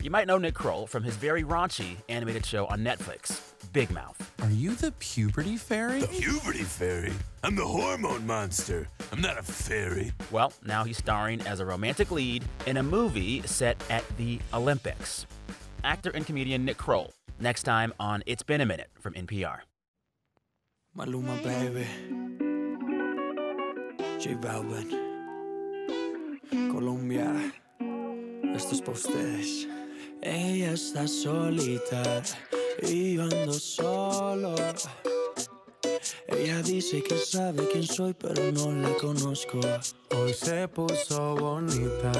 You might know Nick Kroll from his very raunchy animated show on Netflix, Big Mouth. Are you the puberty fairy? The puberty fairy? I'm the hormone monster. I'm not a fairy. Well, now he's starring as a romantic lead in a movie set at the Olympics. Actor and comedian Nick Kroll, next time on It's Been a Minute from NPR. Maluma, baby. J Balvin. Colombia. Esto es para ustedes. Ella está solita y yo ando solo. Ella dice que sabe quién soy, pero no la conozco. Hoy se puso bonita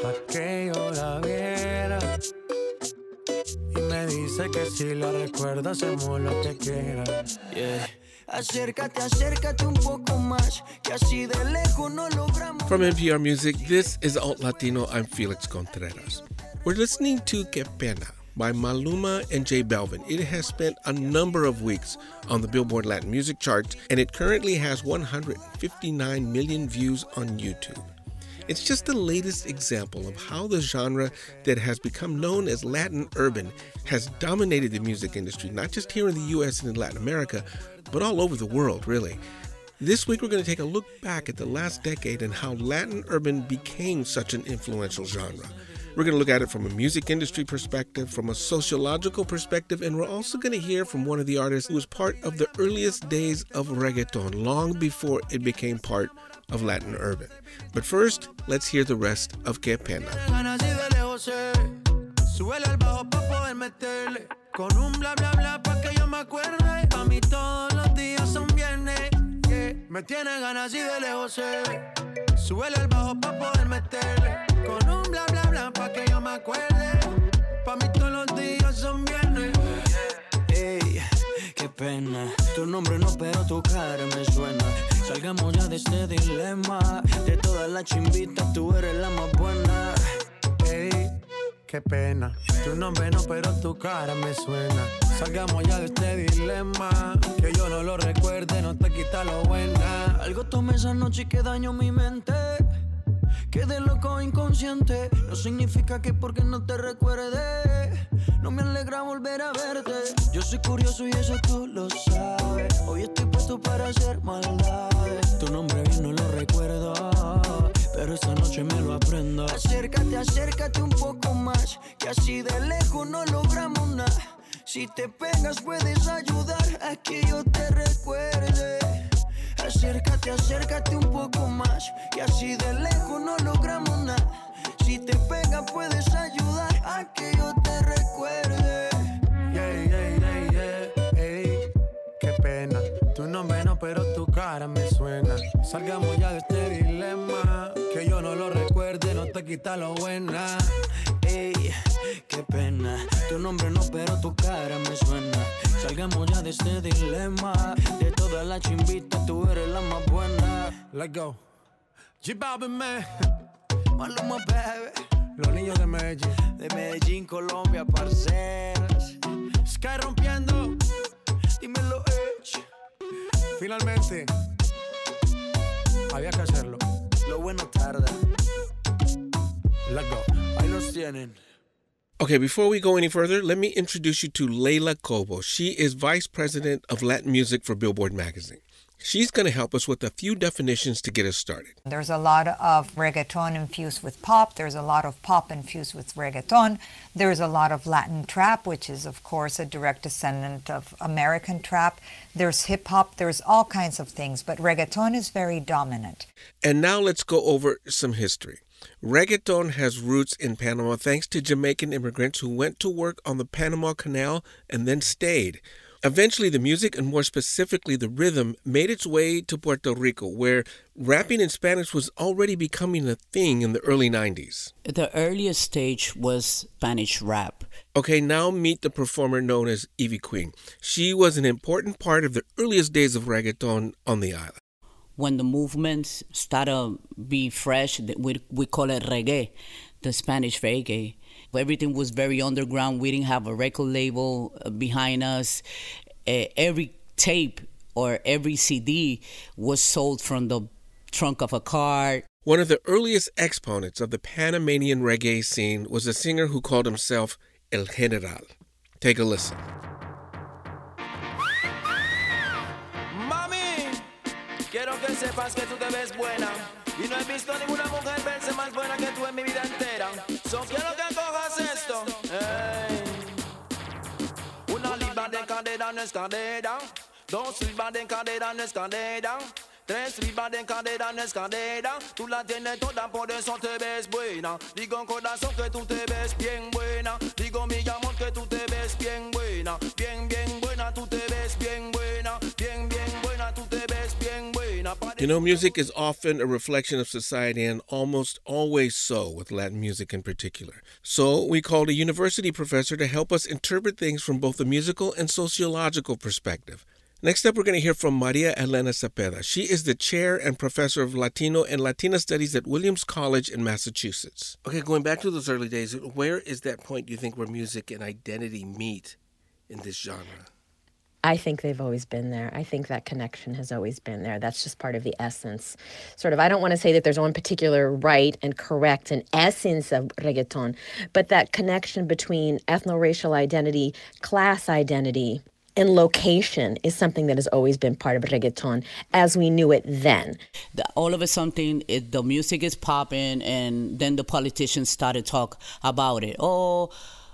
pa' que yo la viera. Y me dice que si la recuerda hacemos lo que quiera. Yeah. Acércate, acércate un poco más, que así de lejos no logramos. From NPR Music, this is Alt Latino. I'm Felix Contreras. We're listening to Que Pena by Maluma and J Balvin. It has spent a number of weeks on the Billboard Latin Music charts, and it currently has 159 million views on YouTube. It's just the latest example of how the genre that has become known as Latin urban has dominated the music industry, not just here in the US and in Latin America, but all over the world, really. This week, we're going to take a look back at the last decade and how Latin urban became such an influential genre. We're going to look at it from a music industry perspective, from a sociological perspective, and we're also going to hear from one of the artists who was part of the earliest days of reggaeton, long before it became part of Latin urban. But first, let's hear the rest of Que Pena. Me tiene ganas y de lejos se ve. Súbele al bajo pa' poder meterle. Con un bla bla bla pa' que yo me acuerde. Pa' mí todos los días son viernes. Ey, qué pena. Tu nombre no, pero tu cara me suena. Salgamos ya de este dilema. De todas las chimbitas, tú eres la más buena. Ey, qué pena. Tu nombre no, pero tu cara me suena. Salgamos ya de este dilema. Que yo no lo recuerde, no te quita lo buena. Algo tomé esa noche que dañó mi mente. Quedé loco inconsciente. No significa que porque no te recuerde. No me alegra volver a verte. Yo soy curioso y eso tú lo sabes. Hoy estoy puesto para hacer maldades. Tu nombre bien no lo recuerdo. Pero esta noche me lo aprendo. Acércate, acércate un poco más. Que así de lejos no logramos nada. Si te pegas puedes ayudar a que yo te recuerde. Acércate, acércate un poco más. Y así de lejos no logramos nada. Si te pegas puedes ayudar a que yo te recuerde. Yeah, yeah, yeah, yeah. Ey, qué pena. Tu nombre no, pero tu cara me suena. Salgamos ya de quita lo buena. Ey, qué pena. Tu nombre no, pero tu cara me suena. Salgamos ya de este dilema. De todas las chimbitas, tú eres la más buena. Let's go. J Balvin, man. Maluma, baby. Los niños de Medellín. De Medellín, Colombia, parceras. Sky rompiendo. Dímelo, Edge. Finalmente. Había que hacerlo. Lo bueno tarda. Okay, before we go any further, let me introduce you to Leila Cobo. She is Vice President of Latin Music for Billboard Magazine. She's going to help us with a few definitions to get us started. There's a lot of reggaeton infused with pop. There's a lot of pop infused with reggaeton. There's a lot of Latin trap, which is, of course, a direct descendant of American trap. There's hip hop. There's all kinds of things, but reggaeton is very dominant. And now let's go over some history. Reggaeton has roots in Panama thanks to Jamaican immigrants who went to work on the Panama Canal and then stayed. Eventually, the music, and more specifically the rhythm, made its way to Puerto Rico, where rapping in Spanish was already becoming a thing in the early 90s. The earliest stage was Spanish rap. Okay, now meet the performer known as Ivy Queen. She was an important part of the earliest days of reggaeton on the island. When the movement started be fresh, we, we call it reggae, the Spanish reggae. Everything was very underground. We didn't have a record label behind us. Uh, every tape or every CD was sold from the trunk of a car. One of the earliest exponents of the Panamanian reggae scene was a singer who called himself El General. Take a listen. Sepas que tú te ves buena. Y no he visto ninguna mujer verse más buena que tú en mi vida entera. So quiero que cojas esto. Una libra de cadera no es cadera. Dos libras de cadera no es cadera. Tres libras de cadera no es cadera. Tú la tienes toda, por eso te ves buena. Digo corazón que tú te ves bien buena. Digo mi amor que tú te ves bien buena. Bien, bien buena, tú te ves bien buena. You know, music is often a reflection of society and almost always so with Latin music in particular. So we called a university professor to help us interpret things from both a musical and sociological perspective. Next up, we're going to hear from Maria Elena Cepeda. She is the chair and professor of Latino and Latina studies at Williams College in Massachusetts. Okay, going back to those early days, where is that point, you think, where music and identity meet in this genre? I think they've always been there. I think that connection has always been there. That's just part of the essence. Sort of, I don't want to say that there's one particular right and correct and essence of reggaeton, but that connection between ethno racial identity, class identity, and location is something that has always been part of reggaeton as we knew it then. The, all of a sudden, it, the music is popping, and then the politicians started talk about it. Oh,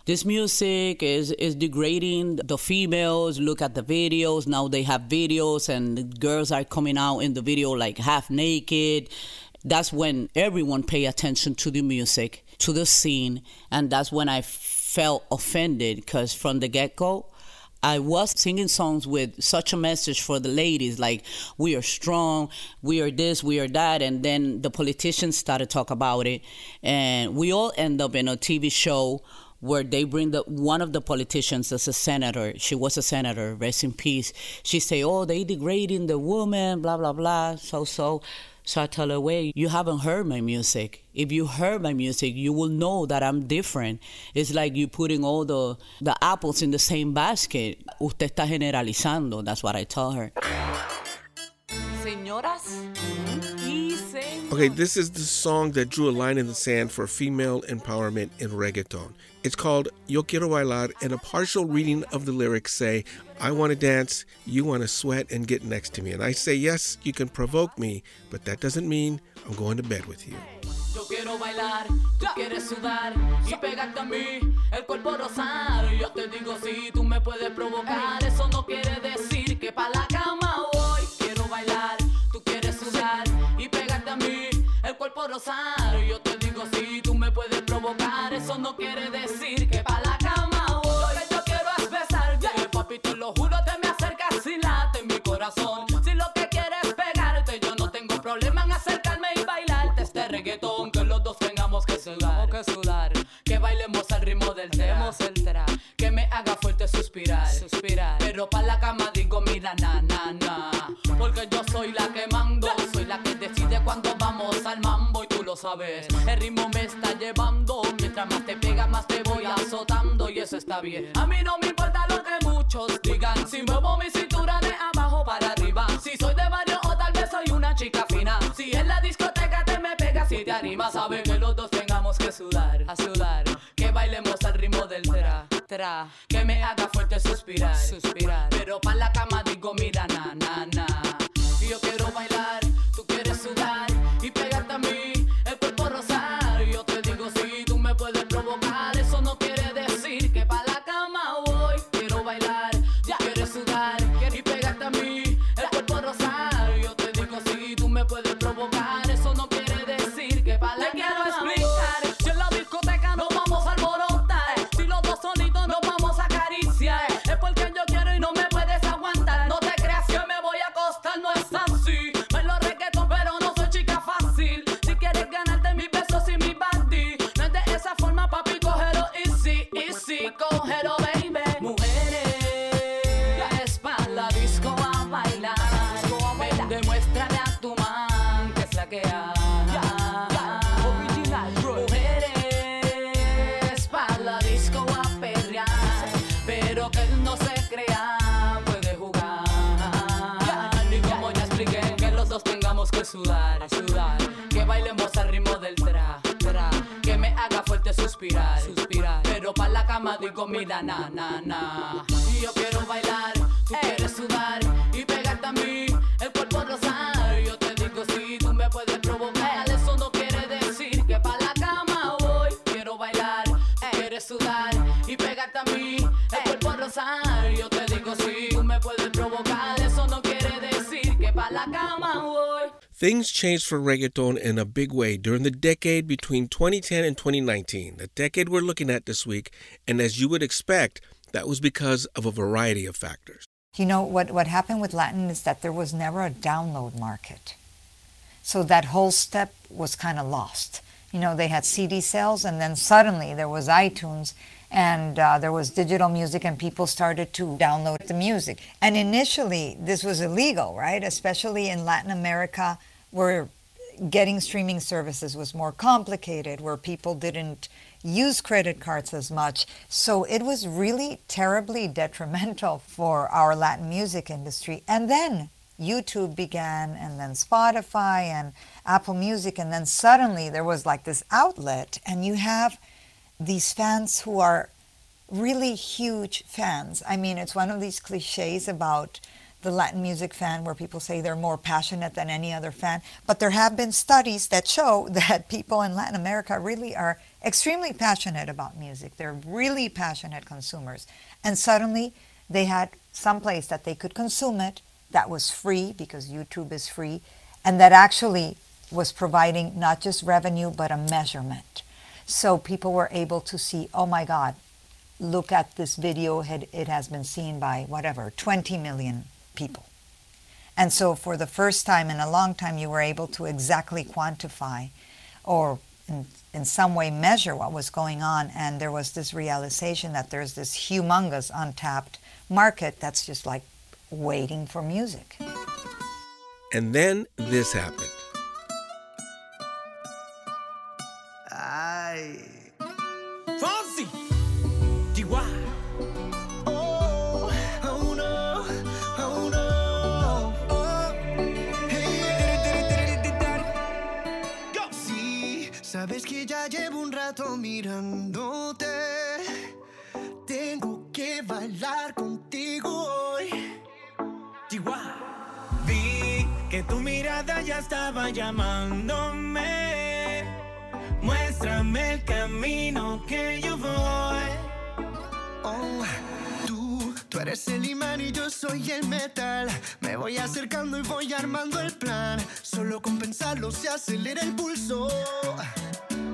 this music is is degrading the females. Look at the videos. Now they have videos, and girls are coming out in the video like half naked. That's when everyone pay attention to the music, to the scene, and that's when I felt offended because from the get go I was singing songs with such a message for the ladies, like we are strong, we are this, we are that, and then the politicians started talk about it, and we all end up in a TV show where they bring the one of the politicians as a senator. She was a senator, rest in peace. She say, "Oh, they degrading the woman, blah blah blah." So so. So I tell her, wait, you haven't heard my music. If you heard my music, you will know that I'm different. It's like you putting all the, the apples in the same basket. Usted está generalizando. That's what I tell her. Señoras Okay, this is the song that drew a line in the sand for female empowerment in reggaeton. It's called Yo Quiero Bailar, and a partial reading of the lyrics say, I want to dance, you want to sweat and get next to me. And I say, yes, you can provoke me, but that doesn't mean I'm going to bed with you. Yo quiero bailar, tú quieres sudar y pegarte a mí, el cuerpo rosar. Yo te digo si tú me puedes provocar, eso no quiere decir que pa' la cama cuerpo rosar. Yo te digo si tú me puedes provocar, eso no quiere decir que pa' la cama voy. Lo que yo quiero es besarte, papi, te lo juro, te me acercas y late mi corazón. Si lo que quieres es pegarte, yo no tengo problema en acercarme y bailarte este reggaetón. Que los dos tengamos que sudar, que sudar, que bailemos al ritmo del tema, que me haga fuerte suspirar, suspirar. Pero pa' la cama El ritmo me está llevando, mientras más te pega, más te voy azotando y eso está bien. A mí no me importa lo que muchos digan, si muevo mi cintura de abajo para arriba. Si soy de barrio o tal vez soy una chica fina. Si en la discoteca te me pegas y te animas, sabes que los dos tengamos que sudar, a sudar. Que bailemos al ritmo del tra, tra. Que me haga fuerte suspirar, suspirar. Pero pa' la cama Que sudar, sudar. Que bailemos al ritmo del tra, tra. Que me haga fuerte suspirar. Pero pa' la cama doy comida, na, na, na. Y yo quiero bailar, tú quieres sudar y pegarte a. Things changed for reggaeton in a big way during the decade between 2010 and 2019, the decade we're looking at this week, and as you would expect, that was because of a variety of factors. You know, what, what happened with Latin is that there was never a download market. So that whole step was kind of lost. You know, they had CD sales, and then suddenly there was iTunes, and uh, there was digital music, and people started to download the music. And initially, this was illegal, right? Especially in Latin America, where getting streaming services was more complicated, where people didn't use credit cards as much. So it was really terribly detrimental for our Latin music industry. And then YouTube began, and then Spotify and Apple Music, and then suddenly there was like this outlet, and you have these fans who are really huge fans. I mean, it's one of these cliches about the Latin music fan where people say they're more passionate than any other fan. But there have been studies that show that people in Latin America really are extremely passionate about music. They're really passionate consumers. And suddenly they had some place that they could consume it that was free because YouTube is free and that actually was providing not just revenue but a measurement. So people were able to see, oh my God, look at this video, it has been seen by whatever, 20 million people. And so, for the first time in a long time, you were able to exactly quantify or in, in some way measure what was going on. And there was this realization that there's this humongous untapped market that's just like waiting for music. And then this happened. Llamándome. Muéstrame el camino que yo voy. Oh, tú, tú eres el imán y yo soy el metal. Me voy acercando y voy armando el plan. Solo con pensarlo se acelera el pulso.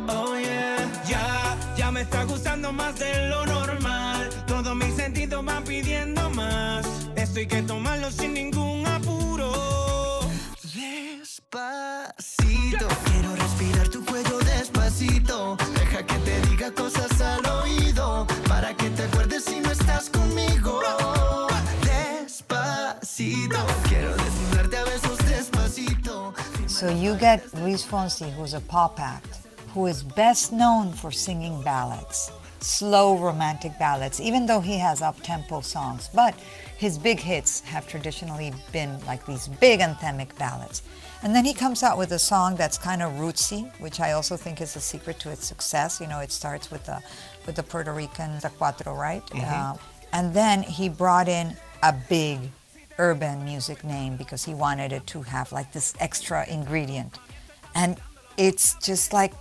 Oh yeah, ya, ya me está gustando más de lo normal. Todos mis sentidos van pidiendo más. Esto hay que tomarlo sin ningún apuro. Despacito, quiero respirar tu cuello despacito. Deja que te diga cosas al oído para que te acuerdes si no estás conmigo. Despacito, quiero desnudarte a besos despacito. So you get Luis Fonsi, who's a pop act, who is best known for singing ballads, slow romantic ballads, even though he has up tempo songs. But his big hits have traditionally been like these big anthemic ballads. And then he comes out with a song that's kind of rootsy, which I also think is a secret to its success. You know, it starts with the with the Puerto Rican the cuatro, right? Uh, and then he brought in a big urban music name because he wanted it to have like this extra ingredient. And it's just like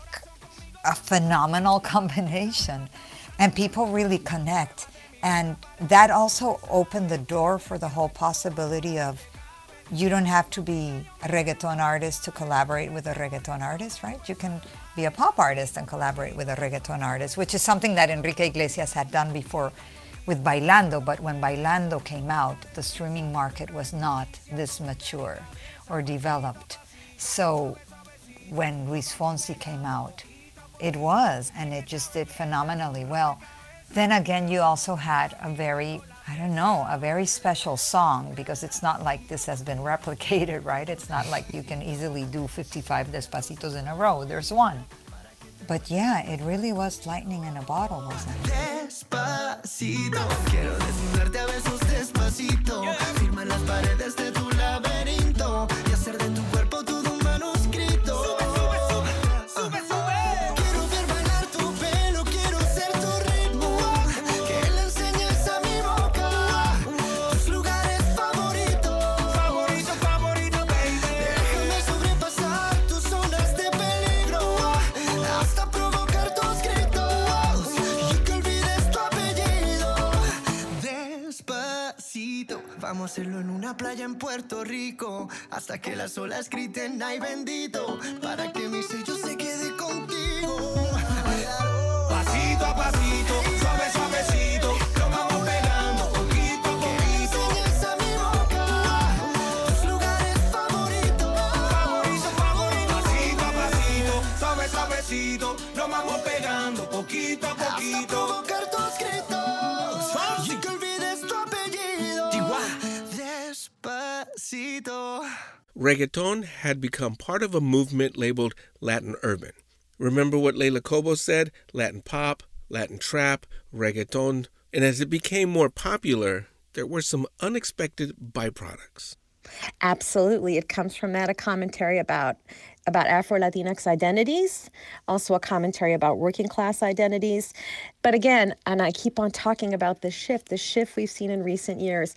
a phenomenal combination. And people really connect. And that also opened the door for the whole possibility of you don't have to be a reggaeton artist to collaborate with a reggaeton artist, right? You can be a pop artist and collaborate with a reggaeton artist, which is something that Enrique Iglesias had done before with Bailando. But when Bailando came out, the streaming market was not this mature or developed. So when Luis Fonsi came out, it was, and it just did phenomenally well. Then again, you also had a very, I don't know, a very special song because it's not like this has been replicated, right? It's not like you can easily do 55 despacitos in a row. There's one. But yeah, it really was lightning in a bottle, wasn't it? Despacito, Vamos a hacerlo en una playa en Puerto Rico. Hasta que las olas griten, ay bendito. Para que mi sello se quede contigo. Pasito a pasito, suave, suavecito, lo vamos pegando poquito a poquito. Enseñas a mi boca tus lugares favoritos. Favorito, favorito. Pasito a pasito, suave, suavecito, lo vamos pegando poquito a poquito. Despacito. Reggaeton had become part of a movement labeled Latin urban. Remember what Leila Cobo said? Latin pop, Latin trap, reggaeton. And as it became more popular, there were some unexpected byproducts. Absolutely. It comes from that a commentary about about Afro Latinx identities, also a commentary about working class identities. But again, and I keep on talking about the shift, the shift we've seen in recent years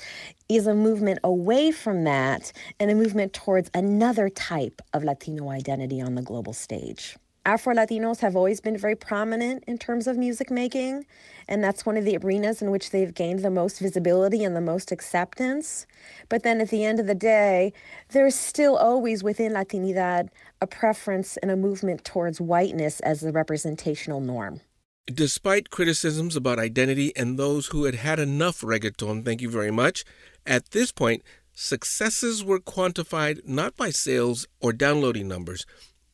is a movement away from that and a movement towards another type of Latino identity on the global stage. Afro Latinos have always been very prominent in terms of music making, and that's one of the arenas in which they've gained the most visibility and the most acceptance. But then at the end of the day, there's still always within Latinidad a preference and a movement towards whiteness as the representational norm. Despite criticisms about identity and those who had had enough reggaeton, thank you very much, at this point, successes were quantified not by sales or downloading numbers,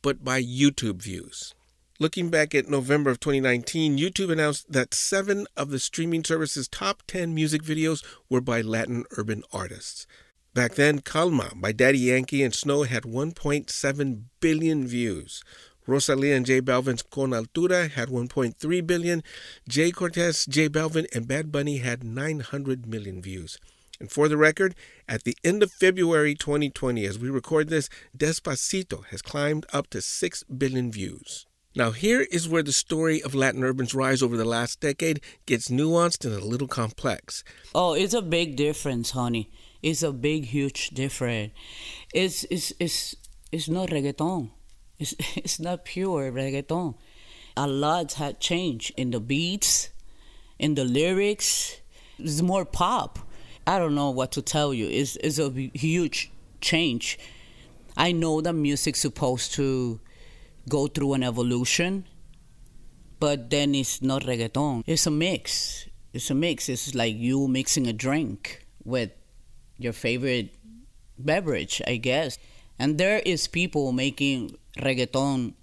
but by YouTube views. Looking back at November of 2019, YouTube announced that seven of the streaming service's top 10 music videos were by Latin urban artists. Back then, Calma by Daddy Yankee and Snow had 1.7 billion views. Rosalia and J Balvin's Con Altura had 1.3 billion. Jhay Cortez, J Balvin, and Bad Bunny had 900 million views. And for the record, at the end of February 2020, as we record this, Despacito has climbed up to 6 billion views. Now, here is where the story of Latin urban's rise over the last decade gets nuanced and a little complex. Oh, it's a big difference, honey. It's a big, huge difference. It's it's it's it's not reggaeton. It's it's not pure reggaeton. A lot had changed in the beats, in the lyrics. It's more pop. I don't know what to tell you. It's it's a huge change. I know that music's supposed to go through an evolution, but then it's not reggaeton. It's a mix. It's a mix. It's like you mixing a drink with your favorite beverage, I guess. And there is people making reggaeton,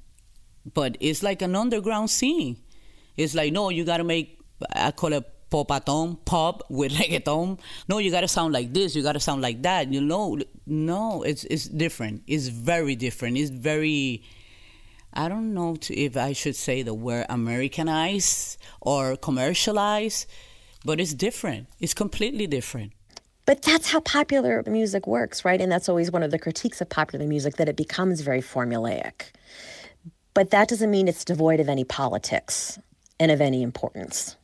but it's like an underground scene. It's like, no, you gotta make, I call it popaton, pop with reggaeton. No, you gotta sound like this, you gotta sound like that. You know, no, it's it's different. It's very different. It's very, I don't know if I should say the word Americanized or commercialized, but it's different. It's completely different. But that's how popular music works, right? And that's always one of the critiques of popular music that it becomes very formulaic. But that doesn't mean it's devoid of any politics and of any importance.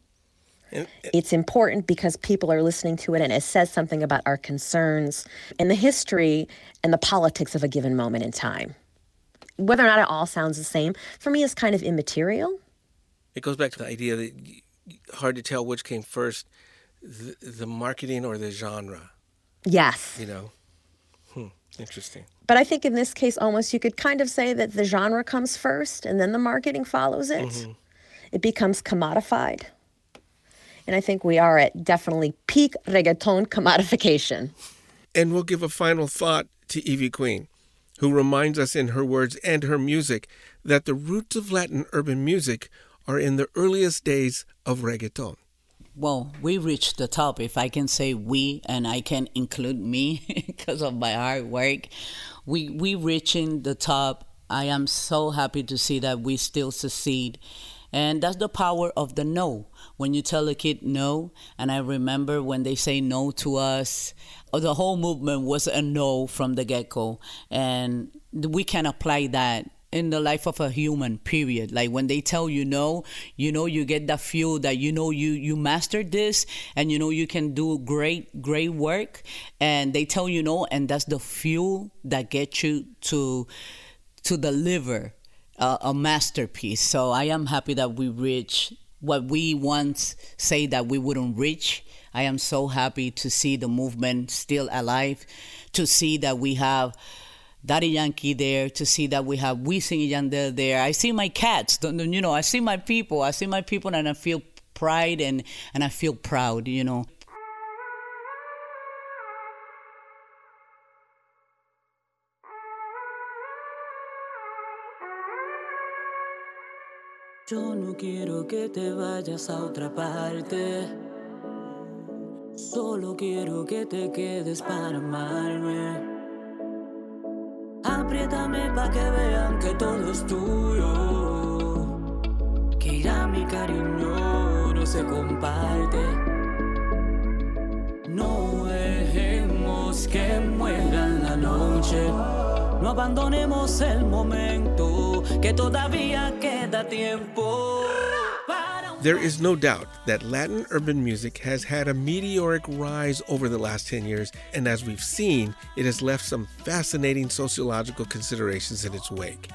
It's important because people are listening to it and it says something about our concerns and the history and the politics of a given moment in time. Whether or not it all sounds the same, for me, is kind of immaterial. It goes back to the idea that hard to tell which came first, the, the marketing or the genre. Yes. You know, hmm, interesting. But I think in this case, almost you could kind of say that the genre comes first and then the marketing follows it. It becomes commodified. And I think we are at definitely peak reggaeton commodification. And we'll give a final thought to Ivy Queen, who reminds us in her words and her music that the roots of Latin urban music are in the earliest days of reggaeton. Well, we reached the top, if I can say we, and I can include me because of my hard work. We we reaching the top. I am so happy to see that we still succeed. And that's the power of the no. When you tell a kid no, and I remember when they say no to us, uh, the whole movement was a no from the get go. And we can apply that in the life of a human period like when they tell you no you know you get that feel that you know you you mastered this and you know you can do great great work and they tell you no and that's the fuel that gets you to to deliver a, a masterpiece so i am happy that we reach what we once say that we wouldn't reach. I am so happy to see the movement still alive, to see that we have Daddy Yankee there, to see that we have Wisin y Yandel there. I see my cats, you know, I see my people, I see my people, and I feel pride and, and I feel proud, you know. Yo no quiero que te vayas a otra parte. Solo quiero que te quedes para amarme. Apriétame pa' que vean que todo es tuyo. Que ya mi cariño no se comparte. No dejemos que muera la noche. No abandonemos el momento, que todavía queda tiempo. There is no doubt that Latin urban music has had a meteoric rise over the last 10 years, and as we've seen, it has left some fascinating sociological considerations in its wake.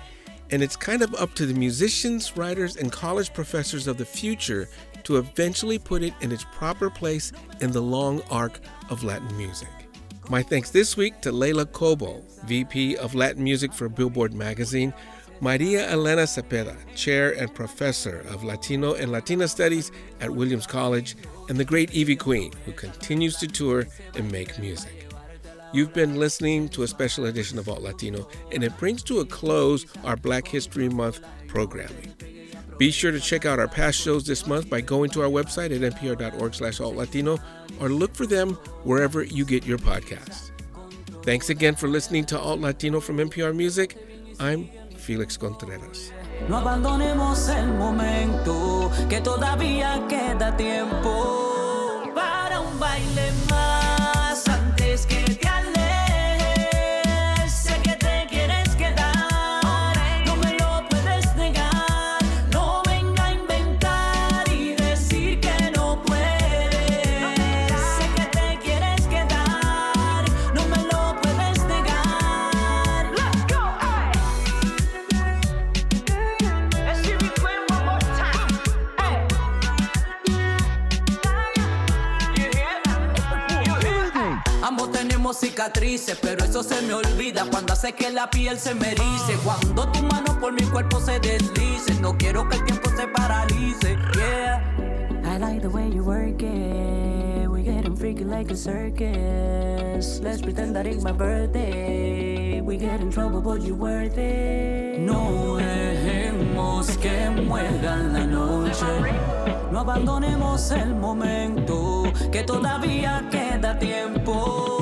And it's kind of up to the musicians, writers, and college professors of the future to eventually put it in its proper place in the long arc of Latin music. My thanks this week to Leila Cobo, VP of Latin Music for Billboard Magazine, Maria Elena Cepeda, Chair and Professor of Latino and Latina Studies at Williams College, and the great Ivy Queen, who continues to tour and make music. You've been listening to a special edition of Alt Latino, and it brings to a close our Black History Month programming. Be sure to check out our past shows this month by going to our website at npr.org slash altlatino or look for them wherever you get your podcasts. Thanks again for listening to Alt Latino from NPR Music. I'm Felix Contreras. No abandonemos el momento, que todavía queda tiempo para un baile Cicatrices, pero eso se me olvida cuando hace que la piel se me erice. Cuando tu mano por mi cuerpo se deslice, no quiero que el tiempo se paralice. Yeah. I like the way you work it. We getting freaky like a circus. Let's pretend that it's my birthday. We get in trouble, but you worth it. No dejemos que muera la noche. No abandonemos el momento, que todavía queda tiempo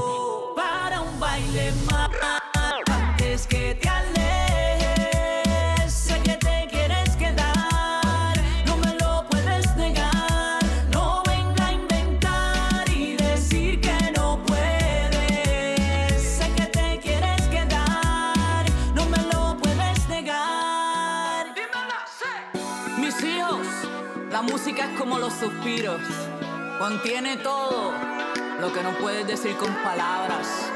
suspiros. Contiene todo lo que no puedes decir con palabras.